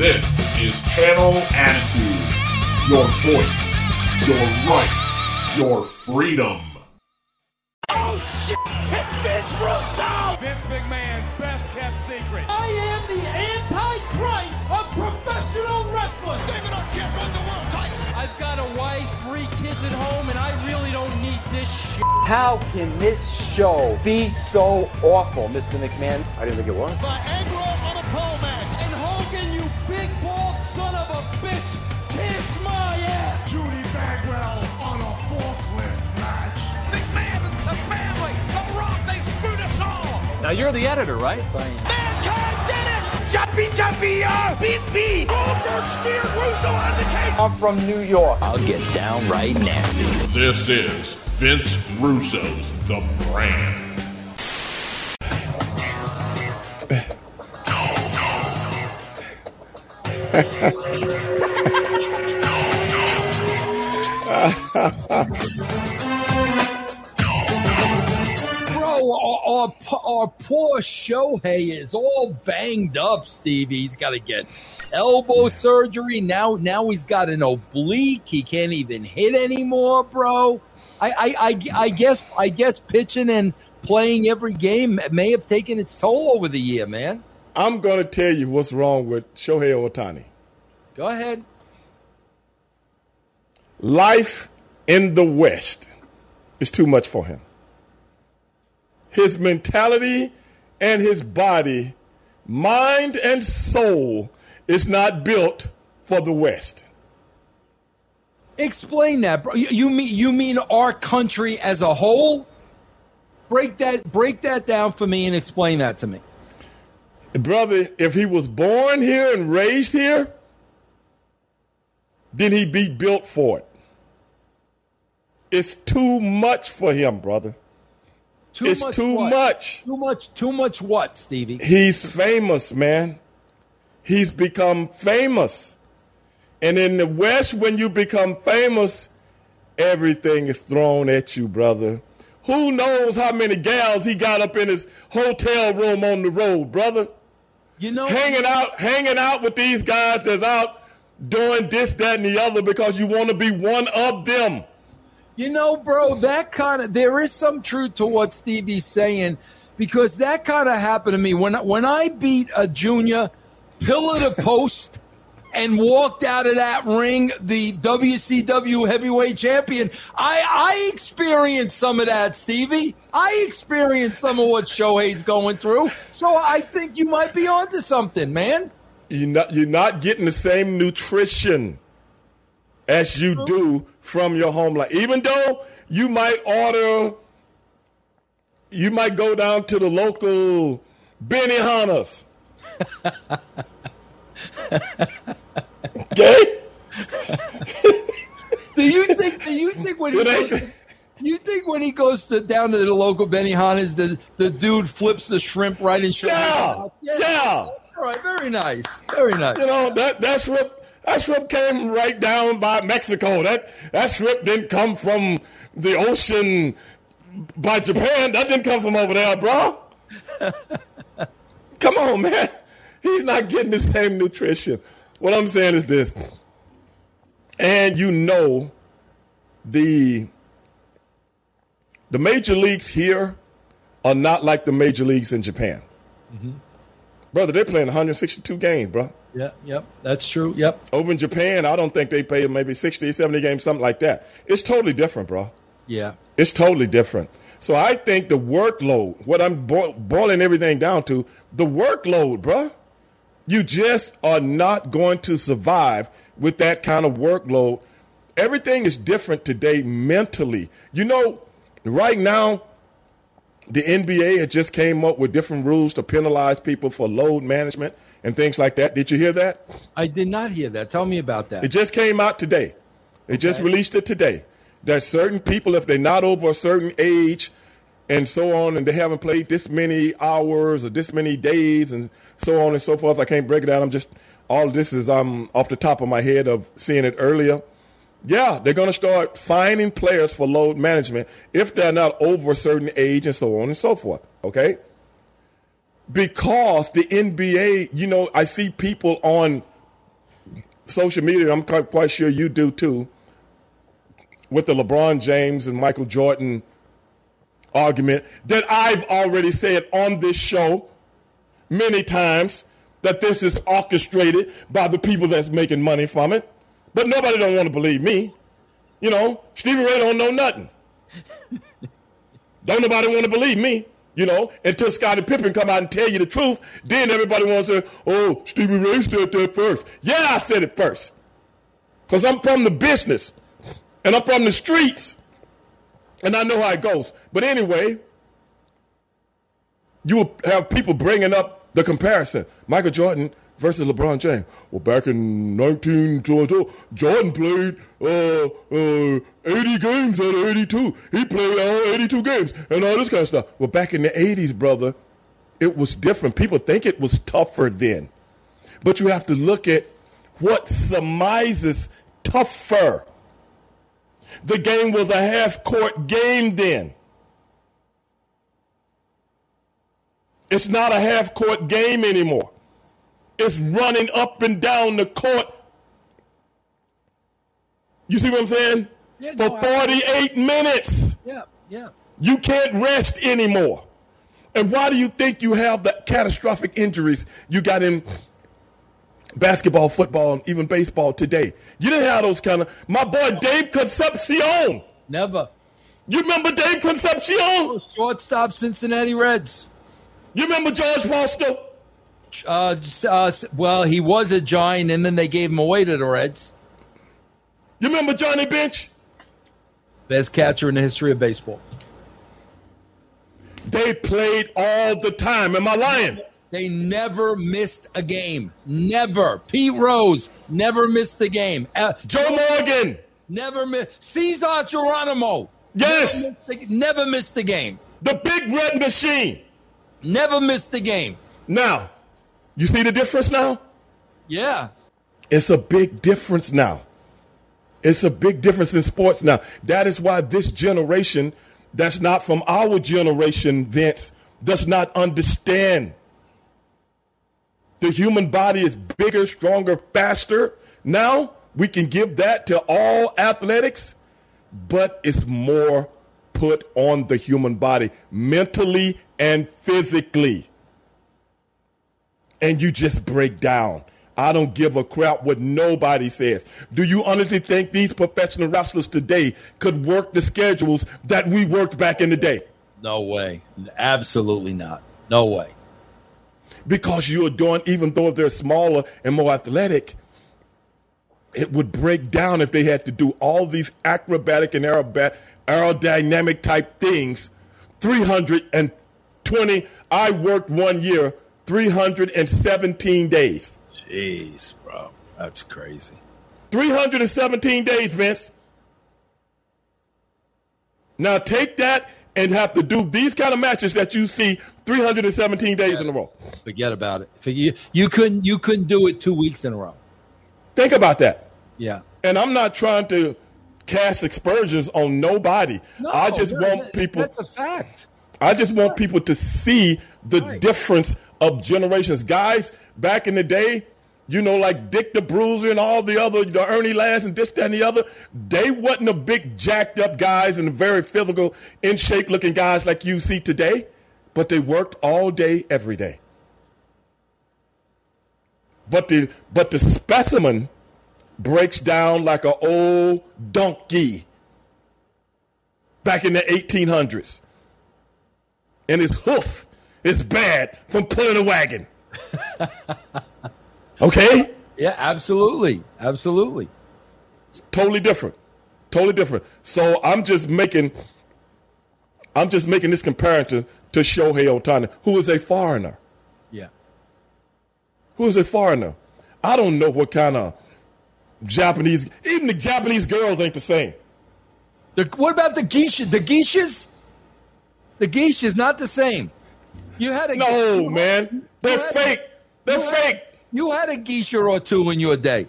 This is Channel Attitude. Your voice, your right, your freedom. Oh shit! It's Vince Russo! Vince McMahon's best kept secret. I am the antichrist of professional wrestling. David Arquette won the world title. I've got a wife, three kids at home, and I really don't need this shit. How can this show be so awful, Mr. McMahon? I didn't think it was. Viagra on a pole Now you're the editor, right? Mankind did it! Jumpy, jumpy, uh, beat, beat. Goldberg speared Russo on the cage. I'm from New York. I'll get downright nasty. This is Vince Russo's The Brand. our, our, poor Shohei is all banged up, Stevie. He's got to get elbow surgery. Now now he's got an oblique. He can't even hit anymore, bro. I, I, I, I guess I guess pitching and playing every game may have taken its toll over the year, man. I'm going to tell you what's wrong with Shohei Ohtani. Go ahead. Life in the West is too much for him. His mentality and his body, mind and soul, is not built for the West. Explain that, bro. You, you mean you mean our country as a whole? Break that break that down for me and explain that to me. Brother, if he was born here and raised here, then he'd be built for it. It's too much for him, brother. Too It's much too what? much. Too much. Too much. What, Stevie? He's famous, man. He's become famous. And in the West, when you become famous, everything is thrown at you, brother. Who knows how many gals he got up in his hotel room on the road, brother? You know, Hanging out, hanging out with these guys that's out doing this, that, and the other because you want to be one of them. You know, bro, that kind of there is some truth to what Stevie's saying because that kind of happened to me when when I beat a junior pillar to post and walked out of that ring the WCW heavyweight champion. I I experienced some of that, Stevie. I experienced some of what Shohei's going through. So I think you might be onto something, man. You're not, you're not getting the same nutrition as you do from your home life. Even though you might order, you might go down to the local Benihana's. okay? Do you think? Do you think when he goes, you think when he goes to down to the local Benihana's, the the dude flips the shrimp right in shrimp? Yeah, yeah. All right, very nice, very nice. You know, that, that shrimp that shrimp came right down by Mexico. That that shrimp didn't come from the ocean by Japan. That didn't come from over there, bro. come on, man. He's not getting the same nutrition. What I'm saying is this. And you know the the major leagues here are not like the major leagues in Japan. Mm-hmm. Brother, they're playing 162 games, bro. Yep, yep, that's true. Yep. Over in Japan, I don't think they pay maybe 60, 70 games, something like that. It's totally different, bro. Yeah. It's totally different. So I think the workload, what I'm bo- boiling everything down to, the workload, bro. You just are not going to survive with that kind of workload. Everything is different today mentally. You know, right now, the NBA has just came up with different rules to penalize people for load management and things like that. Did you hear that? I did not hear that. Tell me about that. It just came out today. They just released it today. That certain people, if they're not over a certain age and so on, and they haven't played this many hours or this many days and so on and so forth, I can't break it down. I'm just, all this is um, off the top of my head of seeing it earlier. Yeah, they're going to start finding players for load management if they're not over a certain age and so on and so forth. Okay? Because the NBA, you know, I see people on social media, I'm quite, sure you do too, with the LeBron James and Michael Jordan argument that I've already said on this show many times that this is orchestrated by the people that's making money from it. But nobody don't want to believe me. You know, Stevie Ray don't know nothing. don't nobody want to believe me. You know, until Scottie Pippen come out and tell you the truth, then everybody wants to "Oh, Stevie Ray said that first. Yeah, I said it first, cause I'm from the business, and I'm from the streets, and I know how it goes. But anyway, you will have people bringing up the comparison: Michael Jordan versus LeBron James. Well, back in 1922, Jordan played uh, uh, 80 games out of 82. He played all 82 games and all this kind of stuff. Well, back in the 80s, brother, it was different. People think it was tougher then. But you have to look at what surmises tougher. The game was a half court game then. It's not a half court game anymore. It's running up and down the court. You see what I'm saying? Yeah, For no, I- 48 minutes. Yeah, yeah. You can't rest anymore. And why do you think you have the catastrophic injuries you got in basketball, football, and even baseball today? You didn't have those kind of. My boy Dave Concepcion. Never. You remember Dave Concepcion? Shortstop, Cincinnati Reds. You remember George Foster? Uh, uh, well, he was a giant, and then they gave him away to the Reds. You remember Johnny Bench? Best catcher in the history of baseball. They played all the time. Am I lying? They never missed a game. Never. Pete Rose never missed a game. Uh, Joe Morgan. never missed. Cesar Geronimo. Yes. Never missed, a, never missed a game. The big red machine. Never missed a game. Now, you see the difference now? Yeah. It's a big difference now. It's a big difference in sports now. That is why this generation, that's not from our generation, Vince, does not understand. The human body is bigger, stronger, faster. Now we can give that to all athletics, but it's more put on the human body mentally and physically and you just break down. I don't give a crap what nobody says. Do you honestly think these professional wrestlers today could work the schedules that we worked back in the day? No way. Absolutely not. No way. Because you're doing, even though they're smaller and more athletic, it would break down if they had to do all these acrobatic and aerobat- aerodynamic type things. 320, I worked one year, 317 days. Jeez, bro. That's crazy. 317 days, Vince. Now take that and have to do these kind of matches that you see 317 days in a row. Forget about it. You, you couldn't you couldn't do it two weeks in a row. Think about that. Yeah. And I'm not trying to cast aspersions on nobody. No, I just want people That's a fact. I just want people to see the Right. difference of generations. Guys, back in the day, you know, like Dick the Bruiser and all the other, the Ernie Ladd and this, that, and the other, they wasn't the big jacked up guys and very physical, in shape looking guys like you see today, but they worked all day, every day. But the but the specimen breaks down like an old donkey back in the 1800s and his hoof is bad from pulling a wagon. okay? Yeah, absolutely. Absolutely. Totally different. Totally different. So I'm just making I'm just making this comparison to Shohei Ohtani, who is a foreigner. Yeah. Who is a foreigner. I don't know what kind of Japanese even the Japanese girls ain't the same. The, what about the geisha? The geishas? The geishas not the same. You had a No, you- man. They're had- fake. They're you had- fake. You had a geisha or two in your day.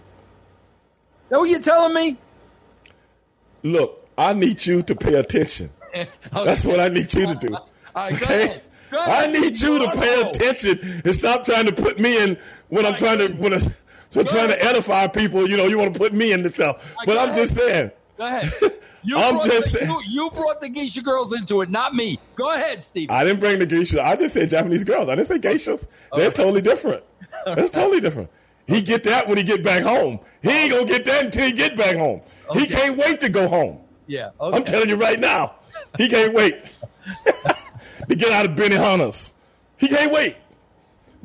That what you're telling me? Look, I need you to pay attention. That's what I need you to do. All right, go Okay? ahead. Go I need you to pay attention and stop trying to put me in when I'm trying to when I, So Go trying to edify people, you know, you want to put me in the stuff. But I'm just saying. Go ahead. You I'm brought just the, saying- you, you brought the geisha girls into it, not me. Go ahead, Steve. I didn't bring the geisha. I just said Japanese girls. I didn't say geishas. They're totally different. That's totally different. He get that when he get back home. He ain't gonna get that until he get back home. He can't wait to go home. yeah. Okay. I'm telling you right now. He can't wait to get out of Benihana's. He can't wait.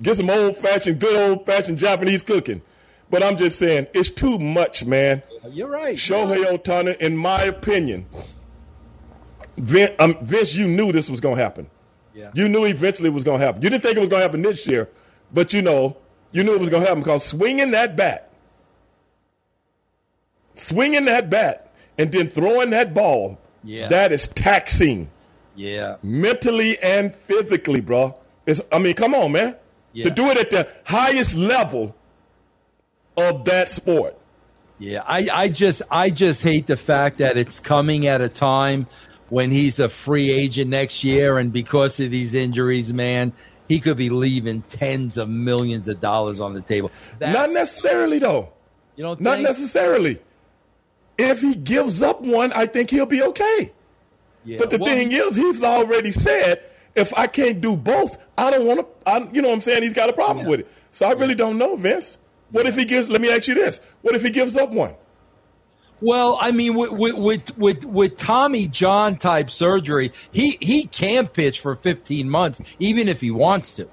Get some old fashioned, good old fashioned Japanese cooking. But I'm just saying, it's too much, man. You're right. Shohei Ohtani, in my opinion, Vince, um, Vince, you knew this was going to happen. Yeah. You knew eventually it was going to happen. You didn't think it was going to happen this year, but you know, you knew it was going to happen because swinging that bat, swinging that bat, and then throwing that ball, Yeah. that is taxing Yeah. mentally and physically, bro. It's, I mean, come on, man. Yeah. To do it at the highest level of that sport. Yeah, I, I just I just hate the fact that it's coming at a time when he's a free agent next year, and because of these injuries, man, he could be leaving tens of millions of dollars on the table. Not necessarily, though. You don't Not necessarily. If he gives up one, I think he'll be okay. Yeah, But the well, thing is, he's already said, if I can't do both, I don't want to. You know what I'm saying? He's got a problem with it. So I really don't know, Vince. What if he gives? Let me ask you this: What if he gives up one? Well, I mean, with with with with, Tommy John type surgery, he he can pitch for 15 months, even if he wants to.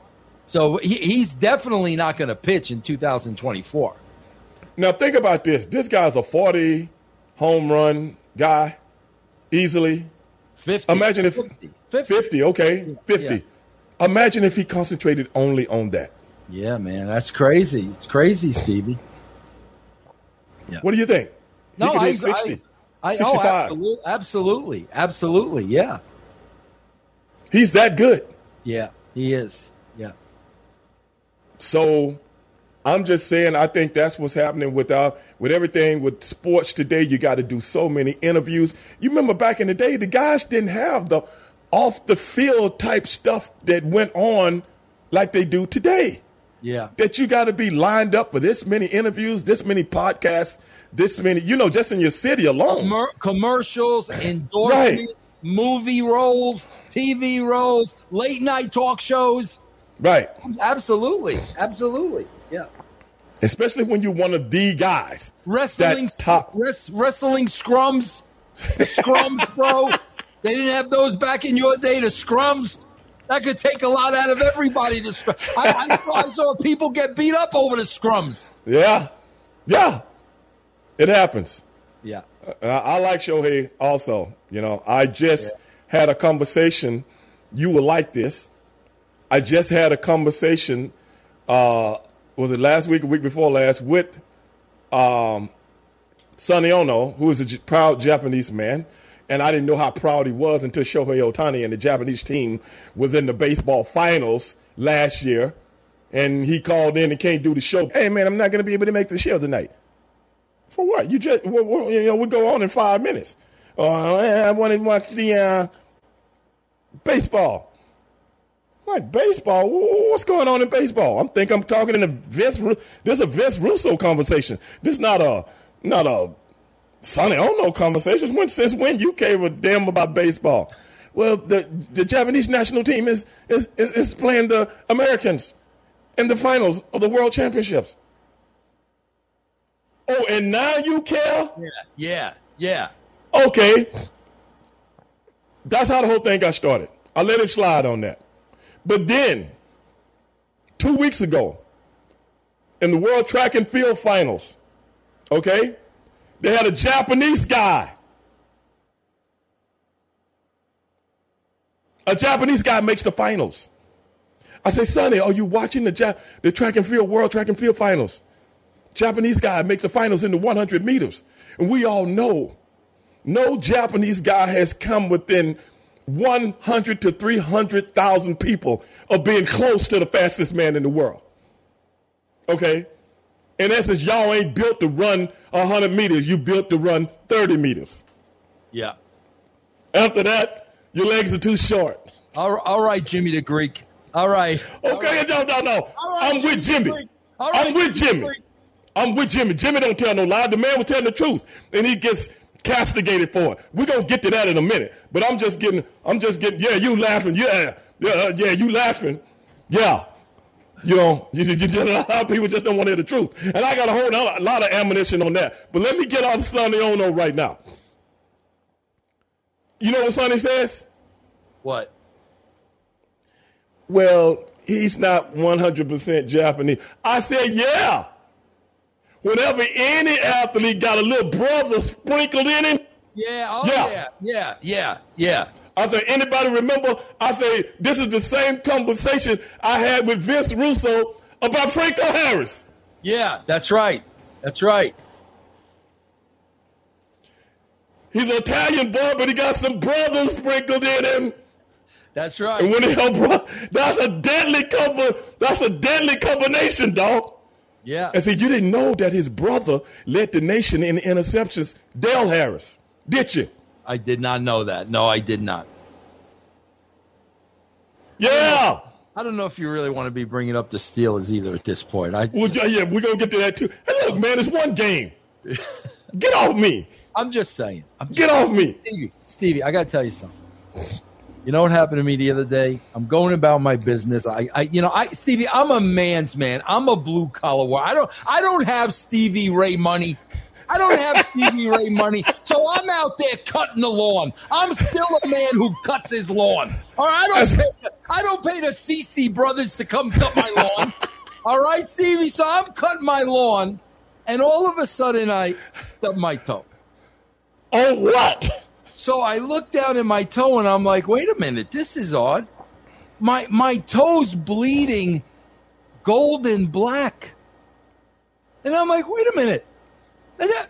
So he, he's definitely not going to pitch in 2024. Now think about this: This guy's a 40 home run guy, easily. 50. Imagine if 50. 50, okay, 50. Imagine if he concentrated only on that. Yeah, man, that's crazy. It's crazy, Stevie. What do you think? No, he could I, 60, I, I, oh, 65. absolutely, absolutely, absolutely. Yeah, He's that good. yeah, he is. Yeah, So I'm just saying, I think that's what's happening with our, with everything with sports today. You got to do so many interviews. You remember back in the day, the guys didn't have the off the field type stuff that went on like they do today. Yeah, That you got to be lined up for this many interviews, this many podcasts, this many, you know, just in your city alone. Commer- commercials, endorsements, movie roles, TV roles, late night talk shows. Right. Absolutely, absolutely. Yeah, Especially when you're one of the guys. wrestling top- res- wrestling scrums, scrums, bro. They didn't have those back in your day. The scrums. That could take a lot out of everybody. To scrum. I, I, saw, I saw people get beat up over the scrums. Yeah. Yeah. It happens. Yeah. I, I like Shohei also. You know, I just had a conversation. You will like this. I just had a conversation. Uh, was it last week, or week before last, with um, Sonny Ono, who is a J- proud Japanese man. And I didn't know how proud he was until Shohei Ohtani and the Japanese team was in the baseball finals last year. And he called in and can't do the show. Hey, man, I'm not going to be able to make the show tonight. For what? You just you know we go on in five minutes. Oh, I want to watch the uh, baseball. Like baseball? What's going on in baseball? I'm think I'm talking in a Vince. This is a Vince Russo conversation. This not a not a Sonny Ono conversation. When since when you care a damn about baseball? Well, the the Japanese national team is is is, is playing the Americans in the finals of the World Championships. Oh, and now you care? Yeah. Yeah. Okay. That's how the whole thing got started. I let him slide on that. But then, two weeks ago, in the World Track and Field Finals, okay, they had a Japanese guy. A Japanese guy makes the finals. I say, Sonny, are you watching the, ja- the track and field, World Track and Field Finals? Japanese guy makes the finals in the 100 meters. And we all know no Japanese guy has come within 100 to 300,000 people of being close to the fastest man in the world. Okay? In essence, y'all ain't built to run 100 meters. You built to run 30 meters. Yeah. After that, your legs are too short. All, all right, Jimmy the Greek. All right. Okay, no, no, no. All right, I'm with Jimmy. All right, I'm with Jimmy. Greek. I'm with Jimmy. Jimmy don't tell no lie. The man was telling the truth, and he gets castigated for it. We're gonna get to that in a minute. But I'm just getting, I'm just getting, yeah, you laughing, yeah, yeah, yeah, you laughing, yeah. You know, you, you, you, a lot of people just don't want to hear the truth, and I got a whole lot, a lot of ammunition on that. But let me get off Sonny Ono right now. You know what Sonny says? What? Well, he's not 100% Japanese. I said, yeah. Whenever any athlete got a little brother sprinkled in him, Yeah, oh yeah, Yeah. yeah, yeah, yeah. I say, anybody remember? I say, this is the same conversation I had with Vince Russo about Franco Harris. Yeah, that's right. That's right. He's an Italian boy, but he got some brothers sprinkled in him. That's right. And when he help, bro, that's a deadly cover. That's a deadly combination, dog. yeah. And see, you didn't know that his brother led the nation in interceptions. Dale Harris, did you? I did not know that. No, I did not. Yeah. I don't know if you really want to be bringing up the Steelers either at this point. I, Well, yeah, we're gonna get to that too. Hey, look, man, it's one game. Get off me. I'm just saying. I'm Get off me. Stevie, Stevie, I got to tell you something. You know what happened to me the other day? I'm going about my business. I, I, you know, I, Stevie, I'm a man's man. I'm a blue collar. I don't, I don't have Stevie Ray money. I don't have Stevie Ray money, so I'm out there cutting the lawn. I'm still a man who cuts his lawn. All right, I don't, pay, I don't pay the CC brothers to come cut my lawn. All right, Stevie. So I'm cutting my lawn, and all of a sudden I stub my toe. Oh, what? So I look down at my toe and I'm like, wait a minute, this is odd. My my toe's bleeding golden black. And I'm like, wait a minute. That-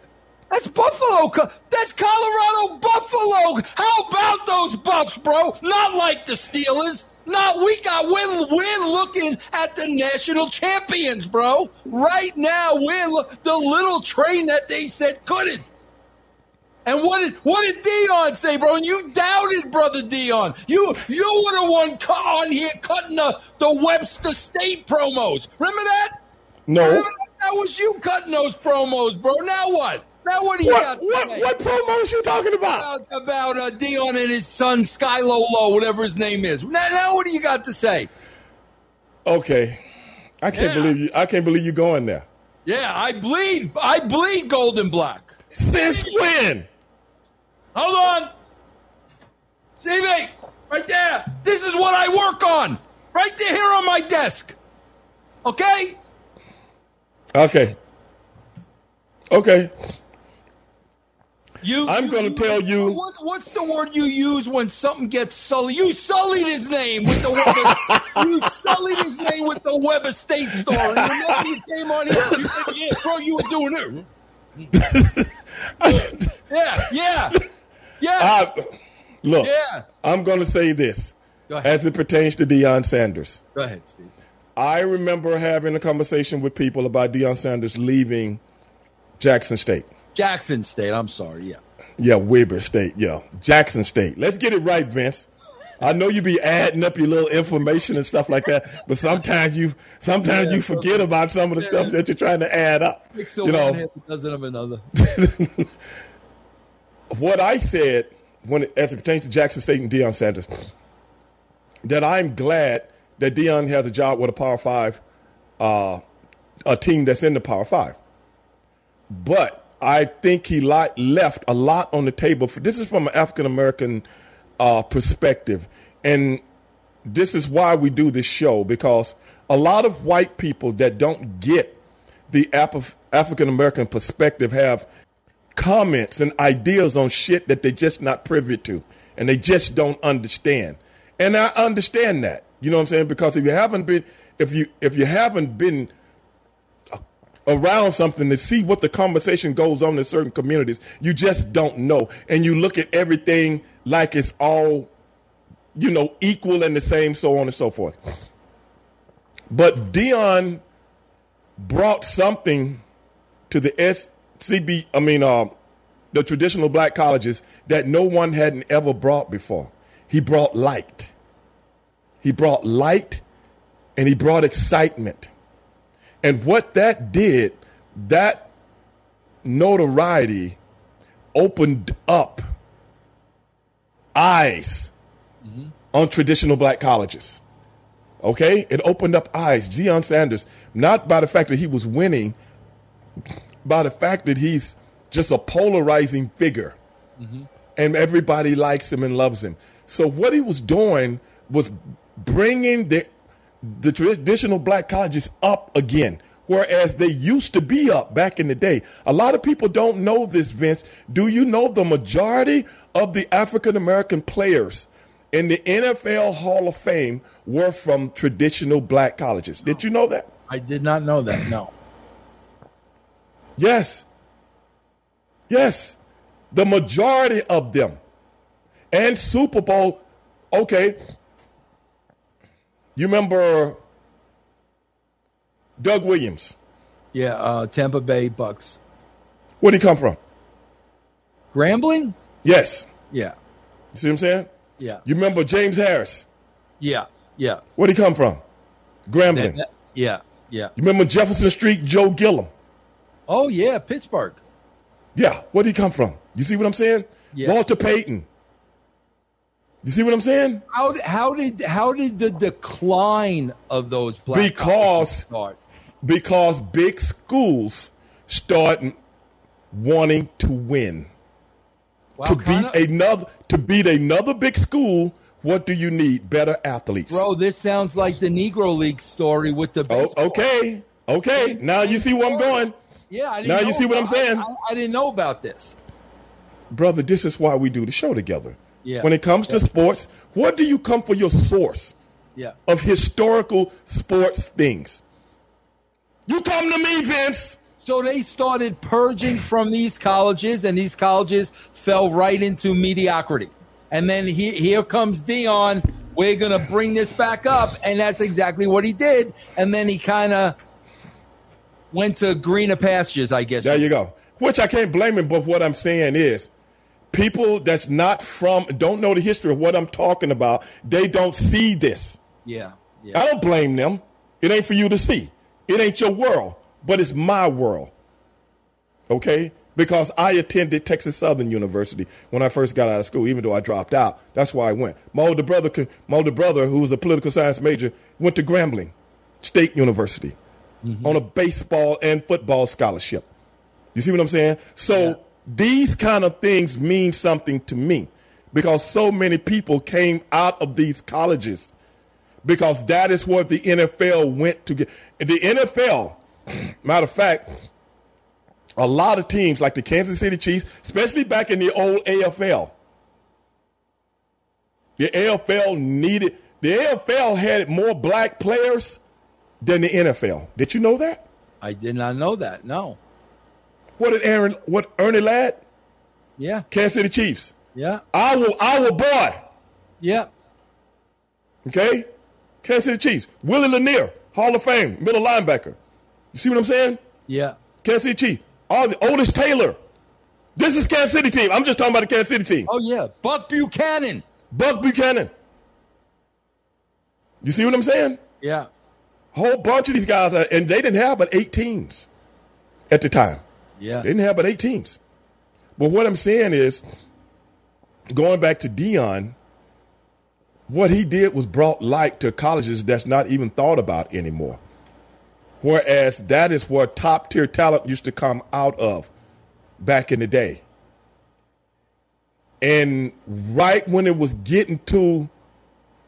that's Buffalo. That's Colorado Buffalo. How about those Buffs, bro? Not like the Steelers. Not we got we're, we're looking at the national champions, bro. Right now, we're lo- the little train that they said couldn't. And what did what did Deion say, bro? And you doubted brother Deion. You you were the one cut on here cutting the, the Weber State promos. Remember that? No. Remember that? That was you cutting those promos, bro. Now what? Now what do you What, got what, say what promos you talking about? about, about uh, Deion and his son Sky Lolo, whatever his name is? Now, now what do you got to say? Okay. I can't Yeah. believe you. I can't believe you going there. Yeah, I bleed. I bleed golden black. Since when? Hold on. Stevie, right there. This is what I work on. Right there here on my desk. Okay? Okay. Okay. You I'm you- gonna tell you- What, what's the word you use when something gets sullied? You sullied his name with the Weber, You sullied his name with the Weber State story. Remember you came on here? You said, yeah, bro, you were doing it. Yeah, yeah. Yeah. Uh, I, look, Yeah. I'm going to say this as it pertains to Deion Sanders. Go ahead, Steve. I remember having a conversation with people about Deion Sanders leaving Jackson State. Jackson State. I'm sorry. Yeah. Yeah, Weber State. Yeah, Jackson State. Let's get it right, Vince. I know you be adding up your little information and stuff like that, but sometimes you sometimes Yeah, you forget about some of the stuff that you're trying to add up. You know, dozen of another. what I said when as it pertains to Jackson State and Deion Sanders, that I'm glad that Deion has a job with a Power Five, uh, a team that's in the Power Five. But I think he li- left a lot on the table. For this is from an African American uh, perspective, and this is why we do this show because a lot of white people that don't get the Af- African American perspective have comments and ideas on shit that they're just not privy to and they just don't understand. And I understand that. You know what I'm saying? Because if you haven't been if you if you haven't been around something to see what the conversation goes on in certain communities, you just don't know. And you look at everything like it's all, you know, equal and the same, so on and so forth. But Deion brought something to the SCB, I mean, uh, the traditional black colleges that no one hadn't ever brought before. He brought light. He brought light and he brought excitement. And what that did that notoriety opened up eyes mm-hmm. on traditional black colleges. Okay? It opened up eyes. Deion Sanders, not by the fact that he was winning, by the fact that he's just a polarizing figure. Mm-hmm. And everybody likes him and loves him. So what he was doing was bringing the the traditional black colleges up again, whereas they used to be up back in the day. A lot of people don't know this, Vince. Do you know the majority of the African American players in the NFL Hall of Fame were from traditional black colleges? Did you know that? I did not know that. No. Yes. Yes. The majority of them. And Super Bowl, okay, you remember Doug Williams? Yeah, uh, Tampa Bay Bucks. Where'd he come from? Grambling? Yes. Yeah. You see what I'm saying? Yeah. You remember James Harris? Yeah. Yeah. Where'd he come from? Grambling. Yeah. Yeah. You remember Jefferson Street Joe Gilliam? Oh yeah, Pittsburgh. Yeah. Where'd he come from? You see what I'm saying? Yeah. Walter Payton. You see what I'm saying? How how did how did the decline of those black because start? because big schools start wanting to win. Wow, to beat another to beat another big school, what do you need? Better athletes. Bro, this sounds like the Negro League story with the Oh, okay. Okay. Now you see where I'm going. Yeah, now you see what I'm saying. I, I, I didn't know about this. Brother, this is why we do the show together. Yeah. When it comes to sports, what do you come for your source yeah. of historical sports things? You come to me, Vince. So they started purging from these colleges, and these colleges fell right into mediocrity. And then he, here comes Deion. We're going to bring this back up. And that's exactly what he did. And then he kind of went to greener pastures, I guess. There you go. Which I can't blame him, but what I'm saying is people that's not from don't know the history of what I'm talking about, they don't see this. Yeah. yeah. I don't blame them. It ain't for you to see. It ain't your world, but it's my world. Okay? Because I attended Texas Southern University when I first got out of school, even though I dropped out. That's why I went. My older brother, my older brother, who was a political science major, went to Grambling State University mm-hmm. on a baseball and football scholarship. You see what I'm saying? So yeah. These kind of things mean something to me because so many people came out of these colleges because that is what the NFL went to get. The NFL, matter of fact, a lot of teams like the Kansas City Chiefs, especially back in the old AFL, the AFL needed, the AFL had more black players than the NFL. Did you know that? I did not know that. No. What did Aaron? What Ernie Ladd? Yeah. Kansas City Chiefs. Yeah. Our our boy. Yeah. Okay. Kansas City Chiefs. Willie Lanier, Hall of Fame, middle linebacker. You see what I'm saying? Yeah. Kansas City Chiefs. All the Otis Taylor. This is Kansas City team. I'm just talking about the Kansas City team. Oh yeah, Buck Buchanan. Buck Buchanan. You see what I'm saying? Yeah. A whole bunch of these guys, and they didn't have but eight teams at the time. Yeah. They didn't have but eight teams. But what I'm saying is, going back to Deion, what he did was brought light to colleges that's not even thought about anymore. Whereas that is where top tier talent used to come out of back in the day. And right when it was getting to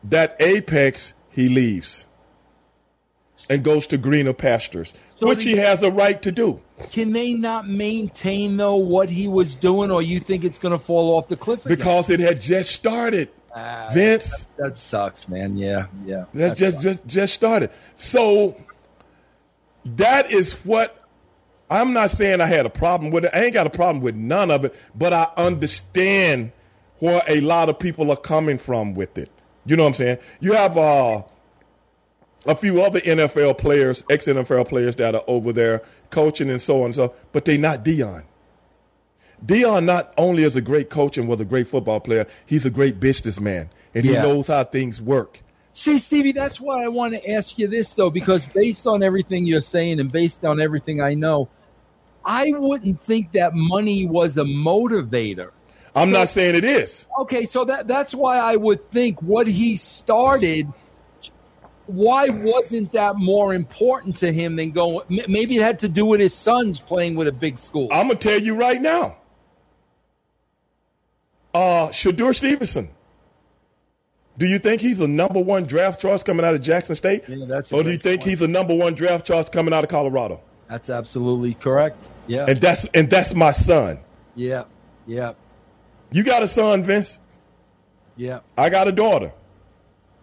that apex, he leaves and goes to greener pastures, so which he has a right to do. Can they not maintain though what he was doing, or you think it's going to fall off the cliff? Again? Because it had just started, uh, Vince. That, that, sucks, man. Yeah, yeah. That, that just, just just started. So that is what I'm not saying I had a problem with it. I ain't got a problem with none of it, but I understand where a lot of people are coming from with it. You know what I'm saying? You have uh, a few other NFL players, ex NFL players that are over there coaching and so on and so, but they not Deion. Deion not only is a great coach and was a great football player, he's a great businessman and yeah. he knows how things work. See, Stevie, that's why I want to ask you this, though, because based on everything you're saying and based on everything I know, I wouldn't think that money was a motivator. I'm not saying it is. Okay, so that that's why I would think what he started. Why wasn't that more important to him than going? Maybe it had to do with his sons playing with a big school. I'm gonna tell you right now. Uh, Shedeur Stevenson. Do you think he's a number one draft choice coming out of Jackson State, Yeah, that's or do you think point. he's a number one draft choice coming out of Colorado? That's absolutely correct. Yeah, And that's and that's my son. yeah, yeah, You got a son, Vince. yeah. I got a daughter.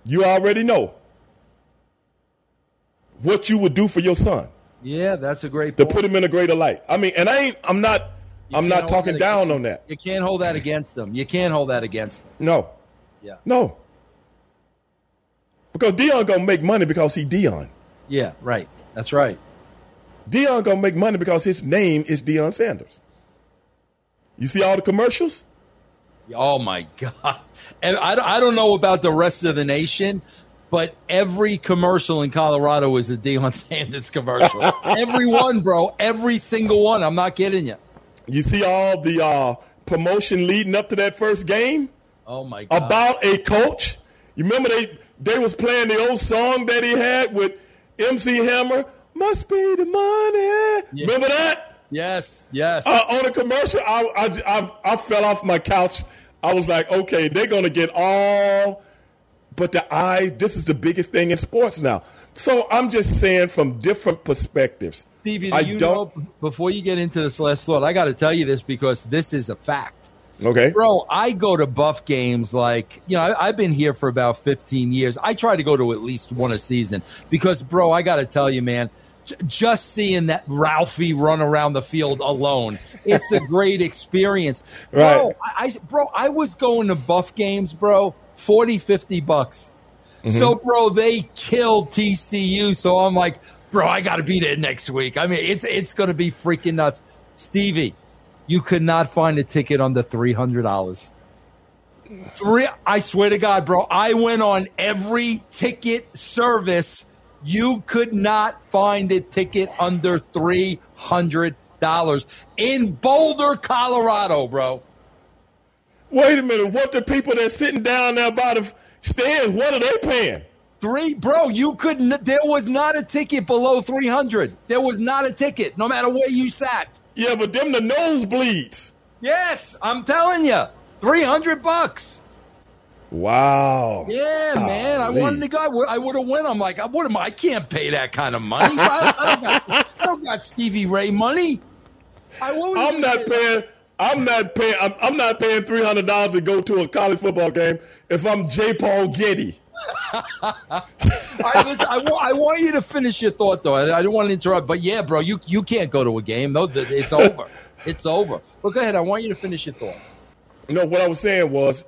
You already know what you would do for your son Yeah, that's a great to point. put him in a greater light. I mean, and I ain't. I'm not. You I'm can't talking down against- on that. You can't hold that against them. You can't hold that against them. No, Yeah, no. Because Deion gonna make money because he Deion. yeah, right. That's right. Deion gonna make money because his name is Deion Sanders. You see all the commercials? Oh my god! And I, I don't know about the rest of the nation, but every commercial in Colorado is a Deion Sanders commercial. every one, bro. Every single one. I'm not kidding you. You see all the uh, promotion leading up to that first game Oh my god! about a coach. You remember they they was playing the old song that he had with MC Hammer. Must be the money. Remember that? yes, yes. Uh, on a commercial, I, I, I, I fell off my couch. I was like, okay, they're going to get all, but the eye, this is the biggest thing in sports now. So I'm just saying from different perspectives. Stevie, do I you don't- know? Before you get into this last thought, I got to tell you this because this is a fact. Okay. Bro, I go to Buff games like, you know, I, I've been here for about 15 years. I try to go to at least one a season because, bro, I got to tell you, man, j- just seeing that Ralphie run around the field alone, it's a great experience. Bro, Right. I, I, bro, I was going to Buff games, bro, 40, 50 bucks. Mm-hmm. So, bro, they killed TCU. So I'm like, bro, I got to be there next week. I mean, it's it's going to be freaking nuts. Stevie, you could not find a ticket under three hundred dollars. Three, I swear to God, bro, I went on every ticket service. You could not find a ticket under three hundred dollars in Boulder, Colorado, bro. Wait a minute. What the people that's sitting down there by the stands, what are they paying? Three, bro, you couldn't. There was not a ticket below three hundred. There was not a ticket, no matter where you sat. Yeah, but them the nosebleeds. Yes, I'm telling you, three hundred bucks. Wow. Yeah, man. I wanted to go. I would, have went. I'm like, what am I? I can't pay that kind of money. I, I, don't, got, I don't got Stevie Ray money. I, what was I'm you not paying. I'm not paying. I'm, I'm not paying three hundred dollars to go to a college football game if I'm J. Paul Getty. Right, listen, I, wa- I want you to finish your thought, though. I, I don't want to interrupt, but yeah, bro, you you can't go to a game. No, it's over. it's over. But go ahead. I want you to finish your thought. No, what I was saying was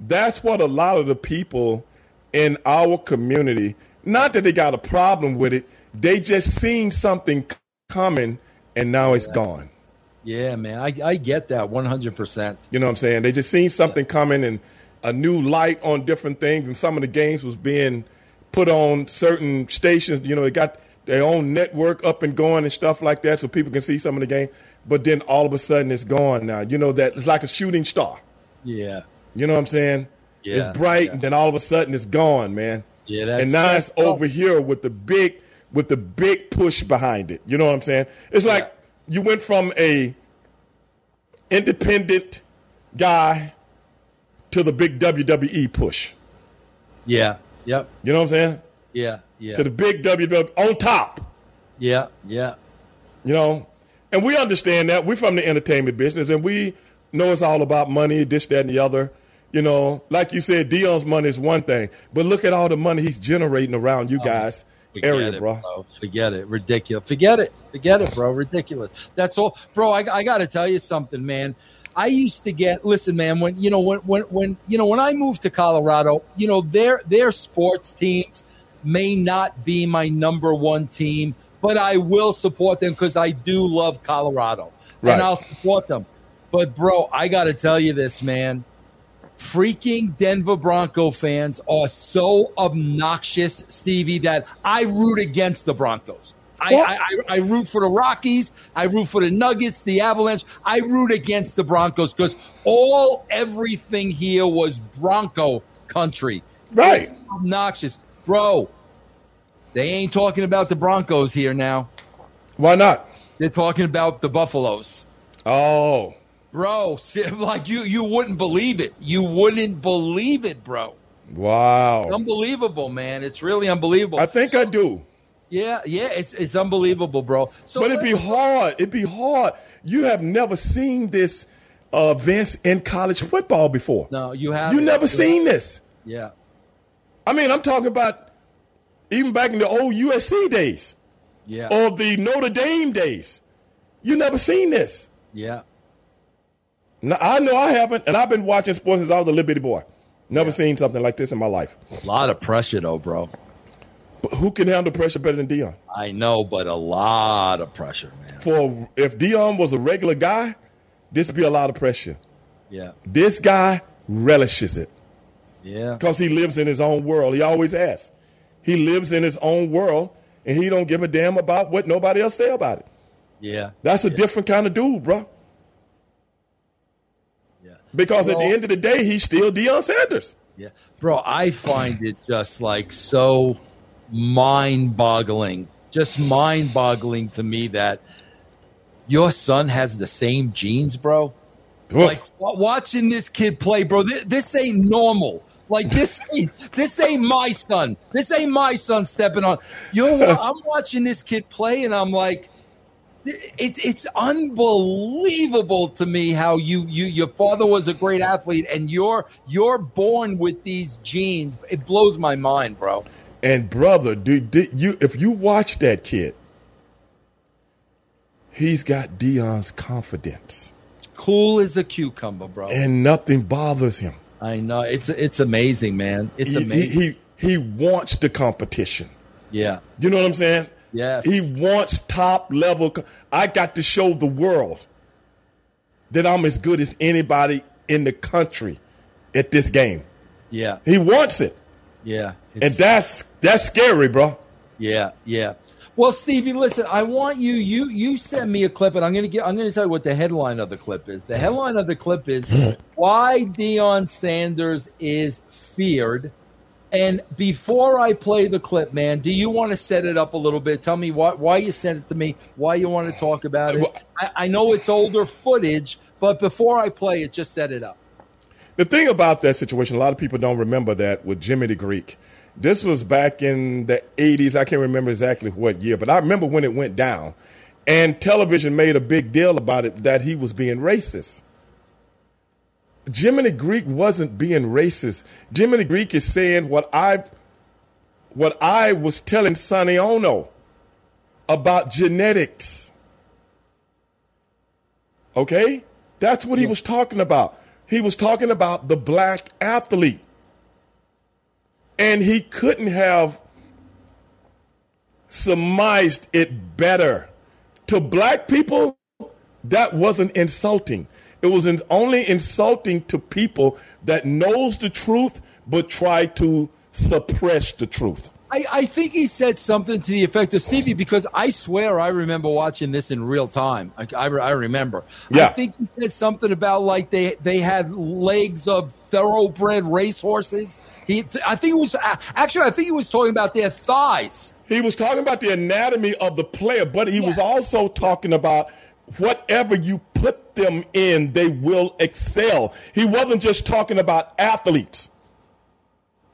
that's what a lot of the people in our community, not that they got a problem with it, they just seen something coming and now it's gone. Yeah, man. I, I get that 100. percent You know what I'm saying? They just seen something coming and a new light on different things, and some of the games was being put on certain stations. You know, they got their own network up and going and stuff like that, so people can see some of the game. But then all of a sudden, it's gone now. You know that it's like a shooting star. Yeah. You know what I'm saying? Yeah, it's bright, yeah. and then all of a sudden, it's gone, man. Yeah, that's- and now it's over here with the big with the big push behind it. You know what I'm saying? It's like you went from a independent guy to the big WWE push. Yeah. Yep. You know what I'm saying? Yeah. Yeah. To the big WWE on top. Yeah. Yeah. You know, and we understand that we're from the entertainment business, and we know it's all about money, this, that, and the other. You know, like you said, Deion's money is one thing, but look at all the money he's generating around you oh. guys Forget area, it, bro. Forget it. Ridiculous. Forget it. Forget it, bro. Ridiculous. That's all, bro. I, I got to tell you something, man. I used to get listen, man. When you know when when when you know when I moved to Colorado, you know their their sports teams may not be my number one team, but I will support them because I do love Colorado, Right. and I'll support them. But bro, I got to tell you this, man freaking Denver Bronco fans are so obnoxious, Stevie, that I root against the Broncos. I, I, I, root for the Rockies. I root for the Nuggets, the Avalanche. I root against the Broncos because all everything here was Bronco country. Right. It's obnoxious, bro. They ain't talking about the Broncos here now. Why not? They're talking about the Buffaloes. Oh, Bro, like you you wouldn't believe it. You wouldn't believe it, bro. wow. Unbelievable, man. It's really unbelievable. I think I do. yeah, yeah, it's it's unbelievable, bro. So But it'd be hard. It'd be hard. You have never seen this uh, Vince in college football before. No, you have You never seen this. Yeah. I mean, I'm talking about even back in the old USC days Yeah. or the Notre Dame days. You never seen this. Yeah. No, I know I haven't, and I've been watching sports since I was a little bitty boy. Never Yeah. seen something like this in my life. A lot of pressure though, bro. But who can handle pressure better than Deion? I know, but a lot of pressure, man. For if Deion was a regular guy, this would be a lot of pressure. Yeah. This guy relishes it Yeah. because he lives in his own world. He always has. He lives in his own world, and he don't give a damn about what nobody else say about it. Yeah. That's a Yeah. different kind of dude, bro. Because at the end of the day, he's still Deion Sanders. Yeah. Bro, I find it just like so mind boggling, just mind boggling to me that your son has the same genes, bro. Like watching this kid play, bro. This, this ain't normal. Like this ain't this ain't my son. This ain't my son stepping on. You're wa- I'm watching this kid play, and I'm like, it's it's unbelievable to me how you you your father was a great athlete, and you're you're born with these genes. It blows my mind, bro. And brother, do, did you if you watch that kid, he's got Deion's confidence, Cool as a cucumber, bro. and nothing bothers him. I know it's it's amazing, man. It's He, he, amazing. he he wants the competition. yeah, You know what I'm saying? Yes. He wants top level. I got to show the world that I'm as good as anybody in the country at this game. yeah, He wants it, yeah. and that's that's scary, bro. Yeah, yeah. Well, Stevie, listen. I want you. You you send me a clip, and I'm gonna get. I'm gonna tell you what the headline of the clip is. The headline of the clip is why Deion Sanders is feared. And before I play the clip, man, do you want to set it up a little bit? Tell me why why you sent it to me, why you want to talk about it. I, I know it's older footage, but before I play it, just set it up. The thing about that situation, a lot of people don't remember that with Jimmy the Greek. This was back in the 80s. I can't remember exactly what year, but I remember when it went down. And television made a big deal about it that he was being racist. Jimmy the Greek wasn't being racist. Jimmy the Greek is saying what I what I was telling Sonny Ono about genetics. Okay? That's what he was talking about. He was talking about the black athlete. And he couldn't have surmised it better. To black people, that wasn't insulting. It was in- only insulting to people that knows the truth but try to suppress the truth. I, I think he said something to the effect of Stevie because I swear I remember watching this in real time. I, I, I remember. Yeah. I think he said something about like they they had legs of thoroughbred racehorses. He, I think it was actually I think he was talking about their thighs. He was talking about the anatomy of the player, but he was also talking about whatever you put them in, they will excel. He wasn't just talking about athletes.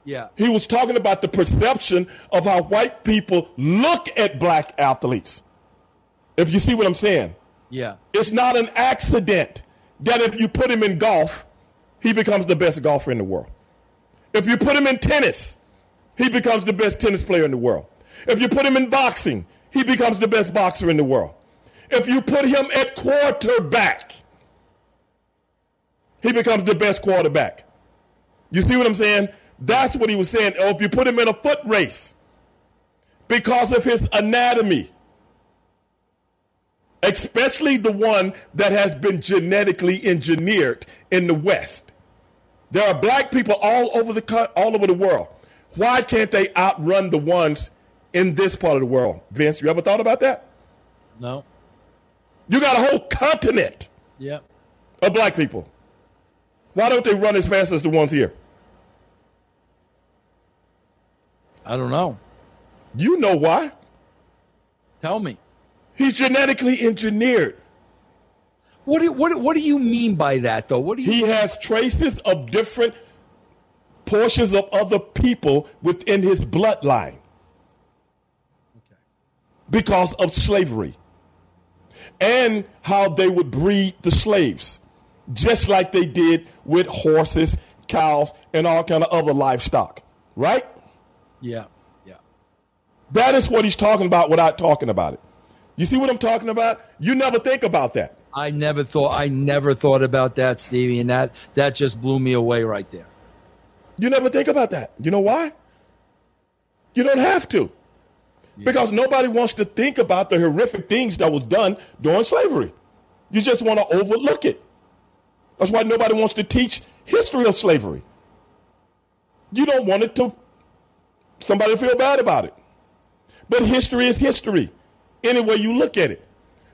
Yeah, He was talking about the perception of how white people look at black athletes. If you see what I'm saying, yeah, it's not an accident that if you put him in golf, he becomes the best golfer in the world. If you put him in tennis, he becomes the best tennis player in the world. If you put him in boxing, he becomes the best boxer in the world. If you put him at quarterback, he becomes the best quarterback. You see what I'm saying? That's what he was saying. Or if you put him in a foot race, because of his anatomy, especially the one that has been genetically engineered in the West. There are black people all over the all over the world. Why can't they outrun the ones in this part of the world. Vince, you ever thought about that? No. You got a whole continent Yep. of black people. Why don't they run as fast as the ones here? I don't know. You know why. Tell me. He's genetically engineered. What do, what, what do you mean by that, though? What do you He has traces of different portions of other people within his bloodline because of slavery and how they would breed the slaves, just like they did with horses, cows, and all kind of other livestock. Right? Yeah. Yeah. That is what he's talking about without talking about it. You see what I'm talking about? You never think about that. I never thought I never thought about that, Stevie, and that that just blew me away right there. You never think about that. You know why? You don't have to. Because nobody wants to think about the horrific things that was done during slavery. You just want to overlook it. That's why nobody wants to teach history of slavery. You don't want it to somebody feel bad about it. But history is history, any way you look at it.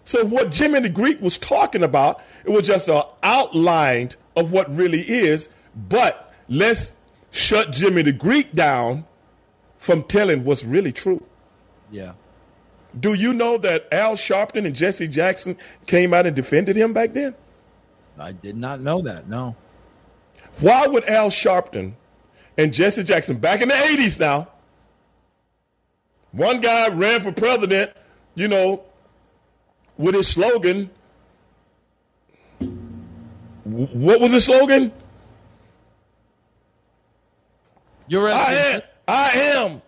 So what Jimmy the Greek was talking about, it was just an outline of what really is, but let's shut Jimmy the Greek down from telling what's really true. Yeah. Do you know that Al Sharpton and Jesse Jackson came out and defended him back then? I did not know that. No. Why would Al Sharpton and Jesse Jackson back in the 80s now? One guy ran for president, you know, with his slogan. What was his slogan? You're I am, I am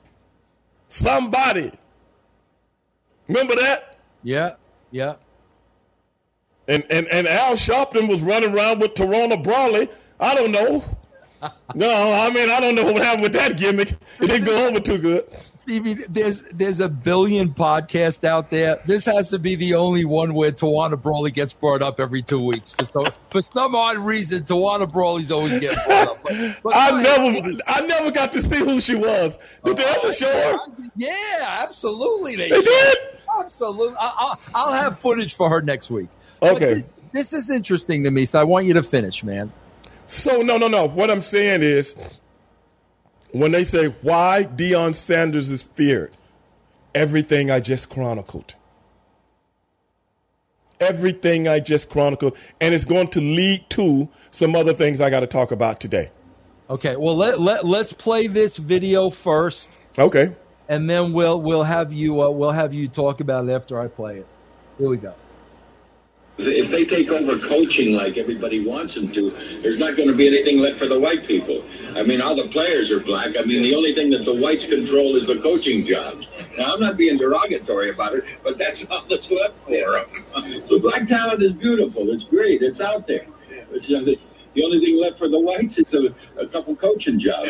somebody. Remember that? Yeah. Yeah. And and and Al Sharpton was running around with Tawana Brawley. I don't know. no, I mean I don't know what happened with that gimmick. It didn't go over too good. Stevie, there's there's a billion podcasts out there. This has to be the only one where Tawana Brawley gets brought up every two weeks. For some, for some odd reason, Tawana Brawley's always getting brought up. But, but I go ahead, never I never got to see who she was. Did they ever show her? Yeah, absolutely. They, They did? Absolutely. I'll, I'll have footage for her next week. Okay. This, this is interesting to me, so I want you to finish, man. So no no no. What I'm saying is when they say why Deion Sanders is feared, everything I just chronicled. Everything I just chronicled, and it's going to lead to some other things I got to talk about today. Okay, well let let let's play this video first, Okay. And then we'll we'll have you uh, we'll have you talk about it after I play it. Here we go. If they take over coaching like everybody wants them to, there's not going to be anything left for the white people. I mean, all the players are black. I mean, the only thing that the whites control is the coaching jobs. Now, I'm not being derogatory about it, but that's all that's left for them. So black talent is beautiful. It's great. It's out there. It's, the, the only thing left for the whites is a, a couple coaching jobs.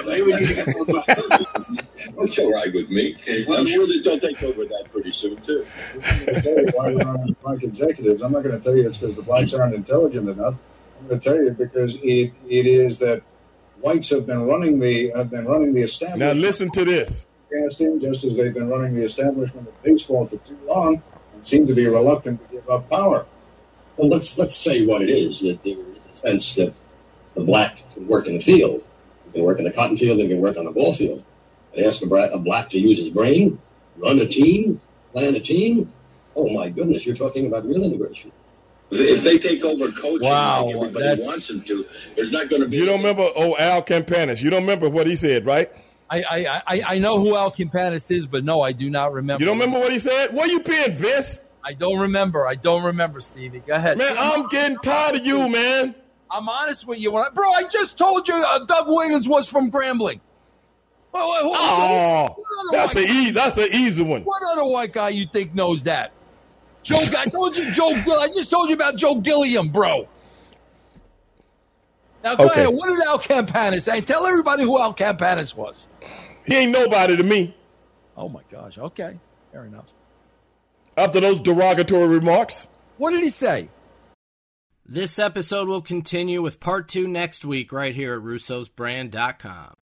Don't show right with me. I'm sure that they'll take over that pretty soon, too. to tell you why there aren't black executives. I'm not going to tell you it's because the blacks aren't intelligent enough. I'm going to tell you because it, it is that whites have been running the have been running the establishment. Now listen to this. Casting, just as they've been running the establishment of baseball for too long, and seem to be reluctant to give up power. Well, let's let's say what it is that there is a sense that the black can work in the field, he can work in the cotton field, he can work on the ball field. They ask a, bra- a black to use his brain, run a team, plan a team. Oh my goodness, you're talking about real integration. If they take over coaching Wow, like everybody that's- wants them to, there's not going to be. You don't remember oh Al Campanis. You don't remember what he said, right? I I, I, I know who Al Campanis is, but no, I do not remember. You don't remember what he said? What are you been, Vince? I don't remember. I don't remember, Stevie. Go ahead. Man, I'm getting tired of you, man. I'm honest with you, when I, bro. I just told you uh, Doug Williams was from Grambling. Well, well, who- Oh, that's white- a easy. That's an easy one. What other white guy you think knows that? Joe, I told you, Joe. Gill- I just told you about Joe Gilliam, bro. Now go Okay. ahead. What did Al Campanis say? Tell everybody who Al Campanis was. He ain't nobody to me. Oh my gosh. Okay, fair enough. After those derogatory remarks, What did he say? This episode will continue with part two next week right here at russosbrand.com.